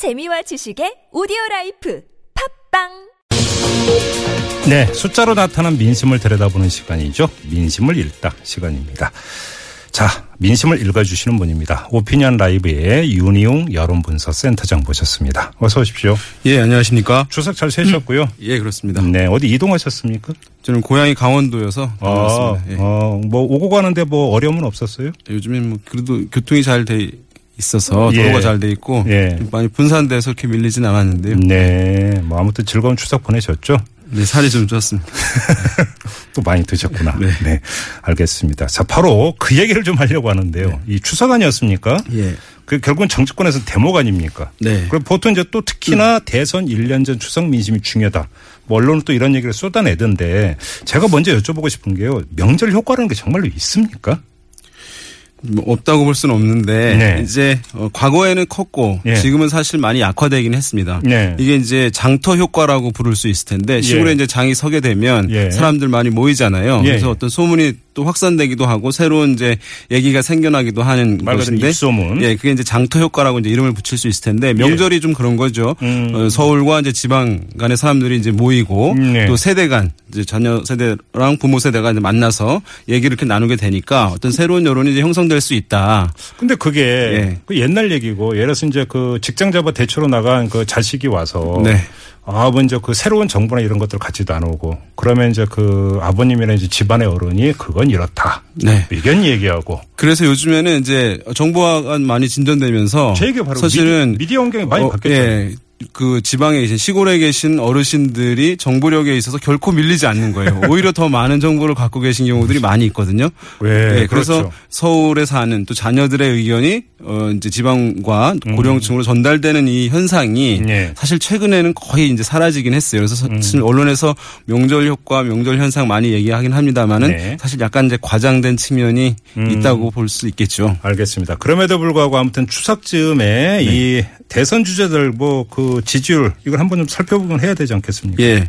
재미와 지식의 오디오 라이프 팟빵 네, 숫자로 나타난 민심을 들여다보는 시간이죠. 민심을 읽다 시간입니다. 자, 민심을 읽어주시는 분입니다. 오피니언 라이브의 윤희웅 여론분석 센터장 모셨습니다. 어서 오십시오. 예, 안녕하십니까. 추석 잘 쇠셨고요. 예, 그렇습니다. 네, 어디 이동하셨습니까? 저는 고향이 강원도여서 아. 예. 어, 뭐 오고 가는데 뭐 어려움은 없었어요? 요즘엔 뭐 그래도 교통이 잘돼 있어서 예. 도로가 잘돼 있고 예. 많이 분산돼서 그렇게 밀리진 않았는데요. 네, 뭐 아무튼 즐거운 추석 보내셨죠? 네, 살이 좀 쪘습니다. 또 많이 드셨구나. 네. 네. 알겠습니다. 자, 바로 그 얘기를 좀 하려고 하는데요. 이 추석 아니었습니까? 예. 그 결국은 정치권에서 대목 아닙니까? 네. 그리고 보통 이제 또 특히나 대선 1년 전 추석 민심이 중요하다. 뭐 언론은 또 이런 얘기를 쏟아내던데 제가 먼저 여쭤보고 싶은 게요. 명절 효과라는 게 정말로 있습니까? 뭐 없다고 볼 수는 없는데 네. 이제 어, 과거에는 컸고 예. 지금은 사실 많이 약화되긴 했습니다. 네. 이게 이제 장터 효과라고 부를 수 있을 텐데 시골에 예. 이제 장이 서게 되면 예. 사람들 많이 모이잖아요. 예. 그래서 어떤 소문이 또 확산되기도 하고 새로운 이제 얘기가 생겨나기도 하는 것인데 입소문. 예, 그게 이제 장터 효과라고 이제 이름을 붙일 수 있을 텐데 명절이 좀 그런 거죠. 음. 어, 서울과 이제 지방 간의 사람들이 이제 모이고 음, 네. 또 세대 간 이제 자녀 세대랑 부모 세대가 이제 만나서 얘기를 이렇게 나누게 되니까 어떤 새로운 여론이 이제 형성 될 수 있다. 근데 그게 예. 그 옛날 얘기고 예를 들어서 이제 그 직장 잡아 대출로 나간 그 자식이 와서 네. 아, 먼저 그 새로운 정보나 이런 것들 같이도 안 오고 그러면 이제 그 아버님이나 이제 집안의 어른이 그건 이렇다. 네. 의견 얘기하고 그래서 요즘에는 이제 정보화가 많이 진전되면서 사실은 미디, 어 환경이 많이 어, 바뀌었죠. 예. 그 지방에 계신 시골에 계신 어르신들이 정보력에 있어서 결코 밀리지 않는 거예요. 오히려 더 많은 정보를 갖고 계신 경우들이 많이 있거든요. 왜? 예, 그래서 그렇죠. 서울에 사는 또 자녀들의 의견이 어 이제 지방과 고령층으로 전달되는 이 현상이 음. 예. 사실 최근에는 거의 이제 사라지긴 했어요. 그래서 음. 언론에서 명절 효과, 명절 현상 많이 얘기하긴 합니다만은 네. 사실 약간 이제 과장된 측면이 음. 있다고 볼 수 있겠죠. 알겠습니다. 그럼에도 불구하고 아무튼 추석 즈음에 네. 이 대선 주자들 뭐그 지지율 이걸 한번 좀 살펴보면 해야 되지 않겠습니까? 예.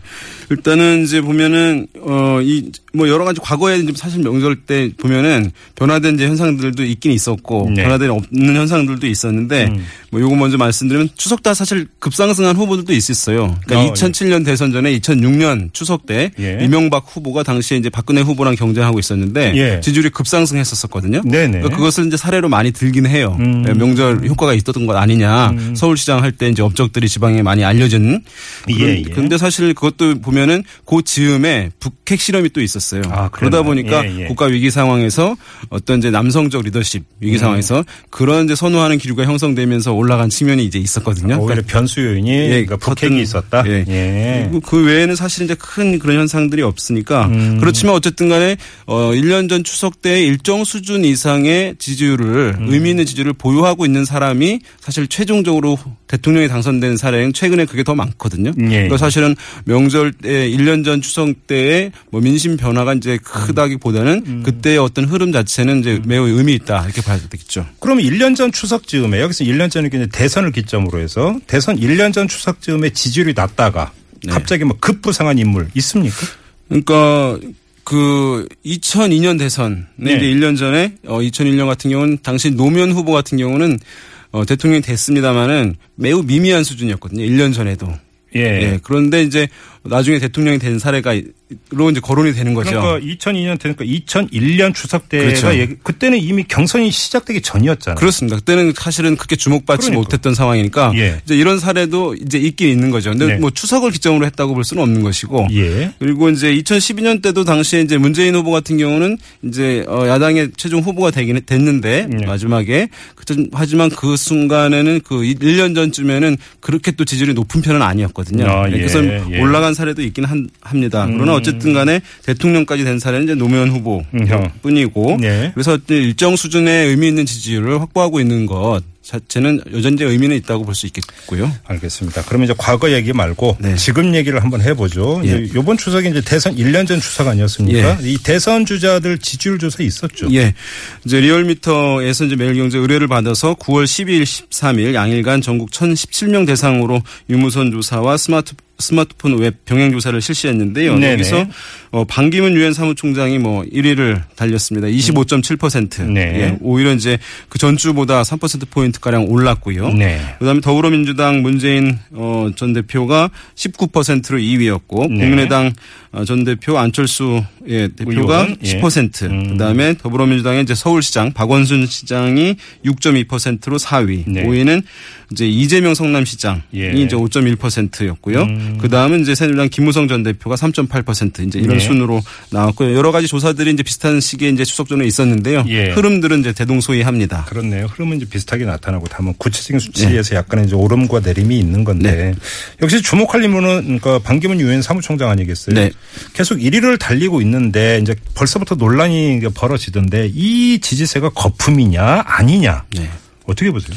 일단은 이제 보면은 어이 뭐 여러 가지 과거에 이제 사실 명절 때 보면은 변화된 이제 현상들도 있긴 있었고 네. 변화된 없는 현상들도 있었는데 음. 뭐 요거 먼저 말씀드리면 추석 때 사실 급상승한 후보들도 있었어요. 그러니까 어, 2007년 대선 전에 2006년 추석 때 예. 이명박 후보가 당시에 이제 박근혜 후보랑 경쟁하고 있었는데 예. 지지율이 급상승했었었거든요. 네네. 그러니까 그것을 이제 사례로 많이 들긴 해요. 음. 예, 명절 효과가 있었던 것 아니냐. 서울시장 할 때 이제 업적들이 지방에 많이 알려진. 예, 그런- 예. 근데 사실 그것도 보면은 그 즈음에 북핵 실험이 또 있었어요. 아, 그러다? 보니까 예, 예. 국가 위기 상황에서 어떤 이제 남성적 리더십 음. 위기 상황에서 그런 이제 선호하는 기류가 형성되면서 올라간 측면이 이제 있었거든요. 오히려 그러니까 변수 요인이 그러니까 북핵이 있었다. 예. 예. 그 외에는 사실 이제 큰 그런 현상들이 없으니까 음. 그렇지만 어쨌든 간에 어 1년 전 추석 때 일정 수준 이상의 지지율을 음. 의미 있는 지지율을 보유하고 있는 사람이 사실 최종적으로 대통령이 당선된 사례는 최근에 그게 더 많거든요. 예. 그러니까 사실은 명절 때 1년 전 추석 때의 뭐 민심 변화가 이제 크다기보다는 음. 그때의 어떤 흐름 자체는 이제 매우 의미 있다 이렇게 봐야 되겠죠. 그러면 1년 전 추석 즈음에 여기서 1년 전에 이제 대선을 기점으로 해서 대선 1년 전 추석 즈음에 지지율이 낮다가 네. 갑자기 뭐 급부상한 인물 있습니까? 그러니까 그 2002년 대선 네. 네. 이제 1년 전에 어 2001년 같은 경우는 당시 노무현 후보 같은 경우는 어 대통령이 됐습니다마는 매우 미미한 수준이었거든요. 1년 전에도. 예. 예. 그런데 이제 나중에 대통령이 된 사례가 로 이제 거론이 되는 거죠. 그러니까 2002년 되니까 2001년 추석 때가 그렇죠. 얘기- 그때는 이미 경선이 시작되기 전이었잖아요. 그렇습니다. 그때는 사실은 그렇게 주목받지 그러니까. 못했던 상황이니까 예. 이제 이런 사례도 이제 있긴 있는 거죠. 근데 네. 뭐 추석을 기점으로 했다고 볼 수는 없는 것이고 예. 그리고 이제 2012년 때도 당시에 이제 문재인 후보 같은 경우는 이제 어 야당의 최종 후보가 되긴 됐는데 네. 마지막에 하지만 그 순간에는 그 1년 전쯤에는 그렇게 또 지지율이 높은 편은 아니었거든요. 아, 예, 그래서 예. 올라간 사례도 있긴 한- 합니다. 그러나 어쨌든 간에 대통령까지 된 사례는 이제 노무현 후보 음, 형. 뿐이고 네. 그래서 일정 수준의 의미 있는 지지율을 확보하고 있는 것 자체는 여전히 의미는 있다고 볼 수 있겠고요. 알겠습니다. 그러면 이제 과거 얘기 말고 네. 지금 얘기를 한번 해보죠. 예. 이번 추석이 이제 대선 1년 전 추석 아니었습니까? 이 대선 주자들 지지율 조사 있었죠. 예. 이제 리얼미터에서 이제 매일경제 의뢰를 받아서 9월 12일, 13일 양일간 전국 1017명 대상으로 유무선 조사와 스마트 스마트폰 웹 병행 조사를 실시했는데요. 네네. 여기서 어, 반기문 유엔 사무총장이 뭐 1위를 달렸습니다. 25.7%. 네. 예, 오히려 이제 그 전주보다 3% 포인트 가량 올랐고요. 네. 그다음에 더불어민주당 문재인 어, 전 대표가 19%로 2위였고 네. 국민의당 어, 전 대표 안철수 예, 대표가 의원, 예. 10%. 음. 그다음에 더불어민주당의 이제 서울시장 박원순 시장이 6.2%로 4위. 네. 5위는 이제 이재명 성남시장이 예. 음. 이제 5.1%였고요. 그다음은 이제 새누리당 김무성 전 대표가 3.8% 이제 이런 네. 순으로 나왔고요. 여러 가지 조사들이 이제 비슷한 시기에 이제 추석 전에 있었는데요. 예. 흐름들은 이제 대동소이합니다. 그렇네요. 흐름은 이제 비슷하게 나타나고 다만 구체적인 수치에서 약간의 이제 오름과 내림이 있는 건데 역시 주목할 인물은 그러니까 반기문 유엔 사무총장 아니겠어요? 네. 계속 1위를 달리고 있는 데 이제 벌써부터 논란이 벌어지던데 이 지지세가 거품이냐 아니냐 네. 어떻게 보세요?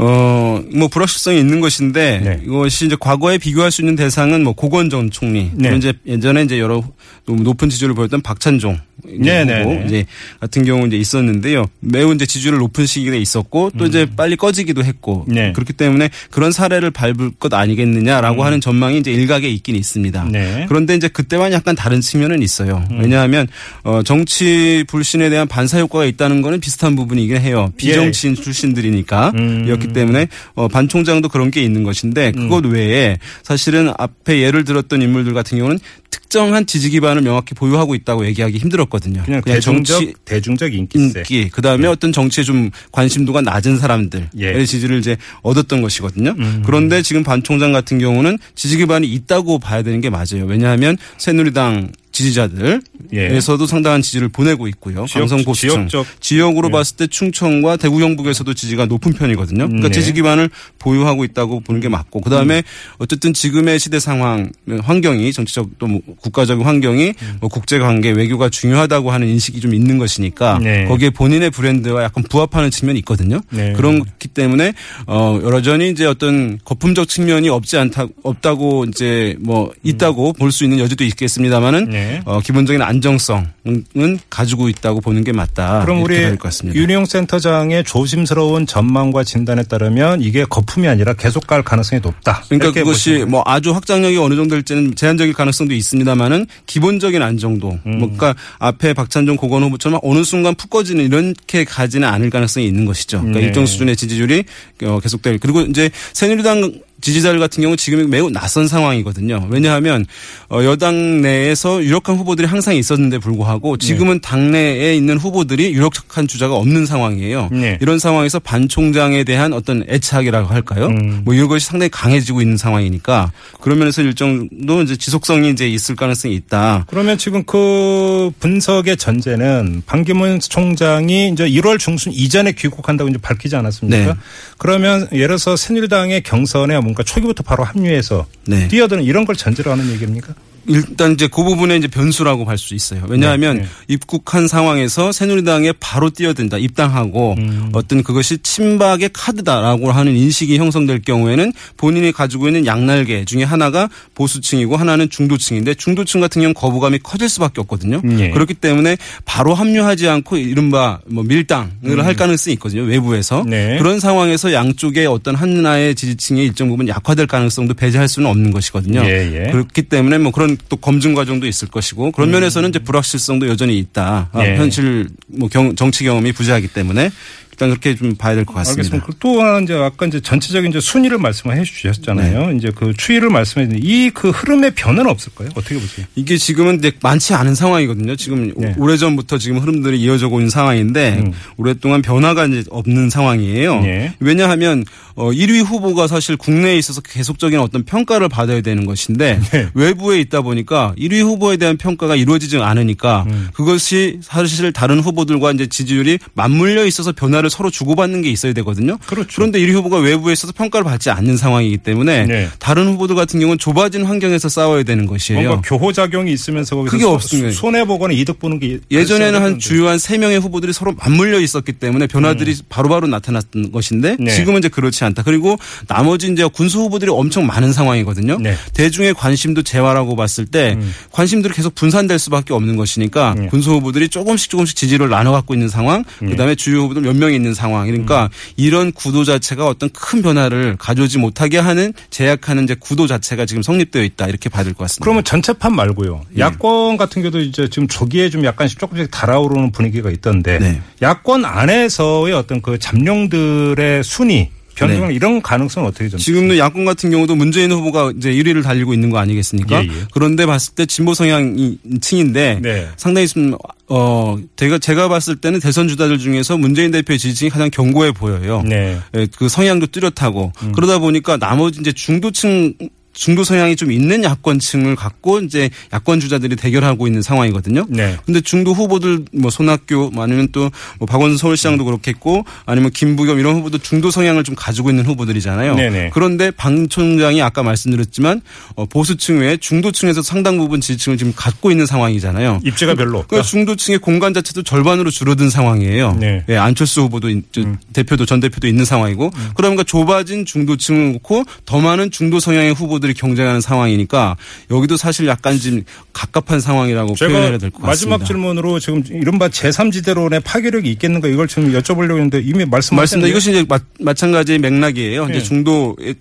어, 뭐 불확실성이 있는 것인데 네. 이것이 이제 과거에 비교할 수 있는 대상은 뭐 고건 전 총리, 네. 이제 예전에 이제 여러 높은 지지율을 보였던 박찬종 네, 후보 네, 네. 이제 같은 경우 이제 있었는데요. 매우 이제 지지율 높은 시기가 있었고 또 이제 빨리 꺼지기도 했고 음. 네. 그렇기 때문에 그런 사례를 밟을 것 아니겠느냐라고 하는 전망이 이제 일각에 있긴 있습니다. 음. 네. 음. 그런데 이제 그때와는 약간 다른 측면은 있어요. 왜냐하면 어, 정치 불신에 대한 반사 효과가 있다는 거는 비슷한 부분이긴 해요. 비정치인 출신들이니까 예. 음. 때문에 어, 반 총장도 그런 게 있는 것인데 그것 외에 사실은 앞에 예를 들었던 인물들 같은 경우는 특정한 지지 기반을 명확히 보유하고 있다고 얘기하기 힘들었거든요. 그냥, 대중적 정치 대중적 인기세. 인기 그다음에 어떤 정치에 좀 관심도가 낮은 사람들의 예. 지지를 이제 얻었던 것이거든요. 음. 그런데 지금 반 총장 같은 경우는 지지 기반이 있다고 봐야 되는 게 맞아요. 왜냐하면 새누리당 지지자들에서도 상당한 지지를 보내고 있고요. 예. 지역- 강성 보수층 지역적- 지역으로 예. 봤을 때 충청과 대구 경북에서도 지지가 높은 편이거든요. 그러니까 네. 지지 기반을 보유하고 있다고 보는 게 맞고 그다음에 음. 어쨌든 지금의 시대 상황 환경이 정치적 또 뭐 국가적인 환경이 음. 뭐 국제 관계 외교가 중요하다고 하는 인식이 좀 있는 것이니까 네. 거기에 본인의 브랜드와 약간 부합하는 측면이 있거든요. 네. 그렇기 때문에 어 여러전히 이제 어떤 거품적 측면이 없지 않다 없다고 이제 뭐 있다고 볼수 있는 여지도 있겠습니다만은 음. 네. 어 기본적인 안정성은 가지고 있다고 보는 게 맞다. 그럼 우리 될것 같습니다. 윤희용 센터장의 조심스러운 전망과 진단에 따르면 이게 거품이 아니라 계속 갈 가능성이 높다. 그러니까 그것이 보시면 뭐 아주 확장력이 어느 정도 될지는 제한적일 가능성도 있습니다만은 기본적인 안정도. 음. 뭐 그러니까 앞에 박찬종 고건 후보처럼 어느 순간 푹 꺼지는 이렇게 가지는 않을 가능성이 있는 것이죠. 그러니까 네. 일정 수준의 지지율이 어, 계속될. 그리고 이제 새누리당 지지자들 같은 경우 지금 매우 낯선 상황이거든요. 왜냐하면 어, 여당 내에서 유력한 후보들이 항상 있었는데 불구하고 지금은 네. 당내에 있는 후보들이 유력한 주자가 없는 상황이에요. 네. 이런 상황에서 반 총장에 대한 어떤 애착이라고 할까요? 음. 뭐 이런 것이 상당히 강해지고 있는 상황이니까 그런 면에서 일정도 이제 지속성이 이제 있을 가능성이 있다. 그러면 지금 그 분석의 전제는 반기문 총장이 이제 1월 중순 이전에 귀국한다고 이제 밝히지 않았습니까? 네. 그러면 예를 들어서 새누리당의 경선에 뭔가 초기부터 바로 합류해서 네. 뛰어드는 이런 걸 전제로 하는 얘기입니까? 일단 이제 그 부분에 이제 변수라고 할수 있어요. 왜냐하면 네, 네. 입국한 상황에서 새누리당에 바로 뛰어든다, 입당하고 음. 어떤 그것이 친박의 카드다라고 하는 인식이 형성될 경우에는 본인이 가지고 있는 양날개 중에 하나가 보수층이고 하나는 중도층인데 중도층 같은 경우는 거부감이 커질 수밖에 없거든요. 예. 그렇기 때문에 바로 합류하지 않고 이른바 뭐 밀당을 할 가능성이 있거든요. 외부에서 음. 네. 그런 상황에서 양쪽의 어떤 하나의 지지층의 일정 부분 약화될 가능성도 배제할 수는 없는 것이거든요. 예, 예. 그렇기 때문에 뭐 그런 또 검증 과정도 있을 것이고 그런 면에서는 이제 불확실성도 여전히 있다. 아, 음. 예. 현실 뭐 경, 정치 경험이 부재하기 때문에 일단 그렇게 좀 봐야 될 것 같습니다. 알겠습니다. 그리고 또 하나 이제 아까 이제 전체적인 이제 순위를 말씀해 주셨잖아요. 이제 그 추이를 말씀해 주는데 이그 흐름의 변화는 없을까요? 어떻게 보세요? 이게 지금은 많지 않은 상황이거든요. 지금 네. 오래전부터 지금 흐름들이 이어져 오는 상황인데 음. 오랫동안 변화가 이제 없는 상황이에요. 네. 왜냐하면 어 1위 후보가 사실 국내에 있어서 계속적인 어떤 평가를 받아야 되는 것인데 네. 외부에 있다 보니까 1위 후보에 대한 평가가 이루어지지 않으니까 음. 그것이 사실 다른 후보들과 이제 지지율이 맞물려 있어서 변화를 서로 주고받는 게 있어야 되거든요. 그렇죠. 그런데 1위 후보가 외부에 있어서 평가를 받지 않는 상황이기 때문에 네. 다른 후보들 같은 경우는 좁아진 환경에서 싸워야 되는 것이에요. 뭔가 교호 작용이 있으면서 거기서 그게 소- 없습니다. 손해 보거나 이득 보는 게 예전에는 한 발생하는데. 주요한 세 명의 후보들이 서로 맞물려 있었기 때문에 변화들이 바로바로 나타났던 것인데 네. 지금은 이제 그렇지 않다. 그리고 나머지 이제 군수 후보들이 엄청 많은 상황이거든요. 네. 대중의 관심도 재화라고 봤을 때 음. 관심들이 계속 분산될 수밖에 없는 것이니까 네. 군수 후보들이 조금씩 조금씩 지지를 나눠 갖고 있는 상황. 그다음에 주요 후보들 몇 명이 있는 상황. 그러니까 음. 이런 구도 자체가 어떤 큰 변화를 가져오지 못하게 하는 제약하는 이제 구도 자체가 지금 성립되어 있다 이렇게 봐야 될것 같습니다. 그러면 전체판 말고요. 네. 야권 같은 경우도 이제 지금 조기에 좀 약간씩 조금씩 달아오르는 분위기가 있던데 네. 야권 안에서의 어떤 그 잠룡들의 순위 변경 네. 이런 가능성은 어떻게 좀 지금도 야권 같은 경우도 문재인 후보가 이제 1위를 달리고 있는 거 아니겠습니까? 예, 예. 그런데 봤을 때 진보 성향층인데 네. 상당히 좀 어, 제가, 제가 봤을 때는 대선 주자들 중에서 문재인 대표의 지지층이 가장 견고해 보여요. 네. 예, 그 성향도 뚜렷하고 음. 그러다 보니까 나머지 이제 중도층 중도 성향이 좀 있는 야권층을 갖고 이제 야권 주자들이 대결하고 있는 상황이거든요. 네. 근데 중도 후보들 뭐 손학규 뭐 아니면 또 뭐 박원순 서울시장도 그렇겠고 아니면 김부겸 이런 후보도 중도 성향을 좀 가지고 있는 후보들이잖아요. 네네. 그런데 방 총장이 아까 말씀드렸지만 어, 보수층 외에 중도층에서 상당 부분 지지층을 지금 갖고 있는 상황이잖아요. 입지가 별로 없다. 그러니까 중도층의 공간 자체도 절반으로 줄어든 상황이에요. 네. 네 안철수 후보도 음. 대표도 전 대표도 있는 상황이고 음. 그러니까 좁아진 중도층을 놓고 더 많은 중도 성향의 후보들 후보들이 경쟁하는 상황이니까 여기도 사실 약간 좀 갑갑한 상황이라고 표현해야 될 것 같습니다. 마지막 질문으로 지금 이른바 제3지대론의 파괴력이 있겠는가 이걸 좀 여쭤보려고 했는데 이미 말씀하셨는데 맞습니다. 이것이 이제 마, 찬가지의 맥락이에요. 네. 이제 중도 이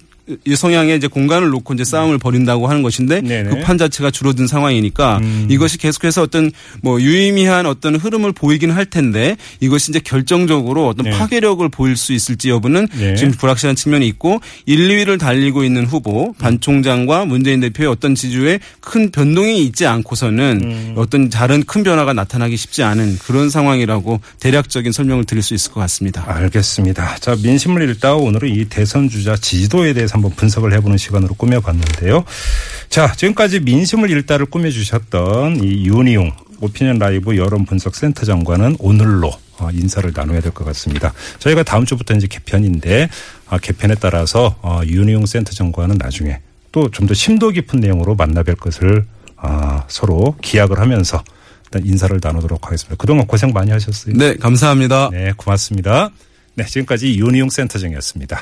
성향의 이제 공간을 놓고 이제 싸움을 벌인다고 하는 것인데 네네. 급한 자체가 줄어든 상황이니까 음. 이것이 계속해서 어떤 뭐 유의미한 어떤 흐름을 보이긴 할 텐데 이것이 이제 결정적으로 어떤 네. 파괴력을 보일 수 있을지 여부는 네. 지금 불확실한 측면이 있고 1, 2위를 달리고 있는 후보 반 총장과 문재인 대표의 어떤 지지에 큰 변동이 있지 않고서는 음. 어떤 다른 큰 변화가 나타나기 쉽지 않은 그런 상황이라고 대략적인 설명을 드릴 수 있을 것 같습니다. 알겠습니다. 자 민심을 읽다 오늘은 이 대선 주자 지지도에 대해서 한번 분석을 해보는 시간으로 꾸며봤는데요. 자, 지금까지 민심을 일달을 꾸며주셨던 이 윤희용 오피니언 라이브 여론 분석 센터장과는 오늘로 어, 인사를 나눠야 될 것 같습니다. 저희가 다음 주부터 이제 개편인데 아, 개편에 따라서 어, 윤희용 센터장과는 나중에 또 좀 더 심도 깊은 내용으로 만나뵐 것을 아, 서로 기약을 하면서 일단 인사를 나누도록 하겠습니다. 그동안 고생 많이 하셨어요. 네, 감사합니다. 네, 고맙습니다. 네, 지금까지 윤희용 센터장이었습니다.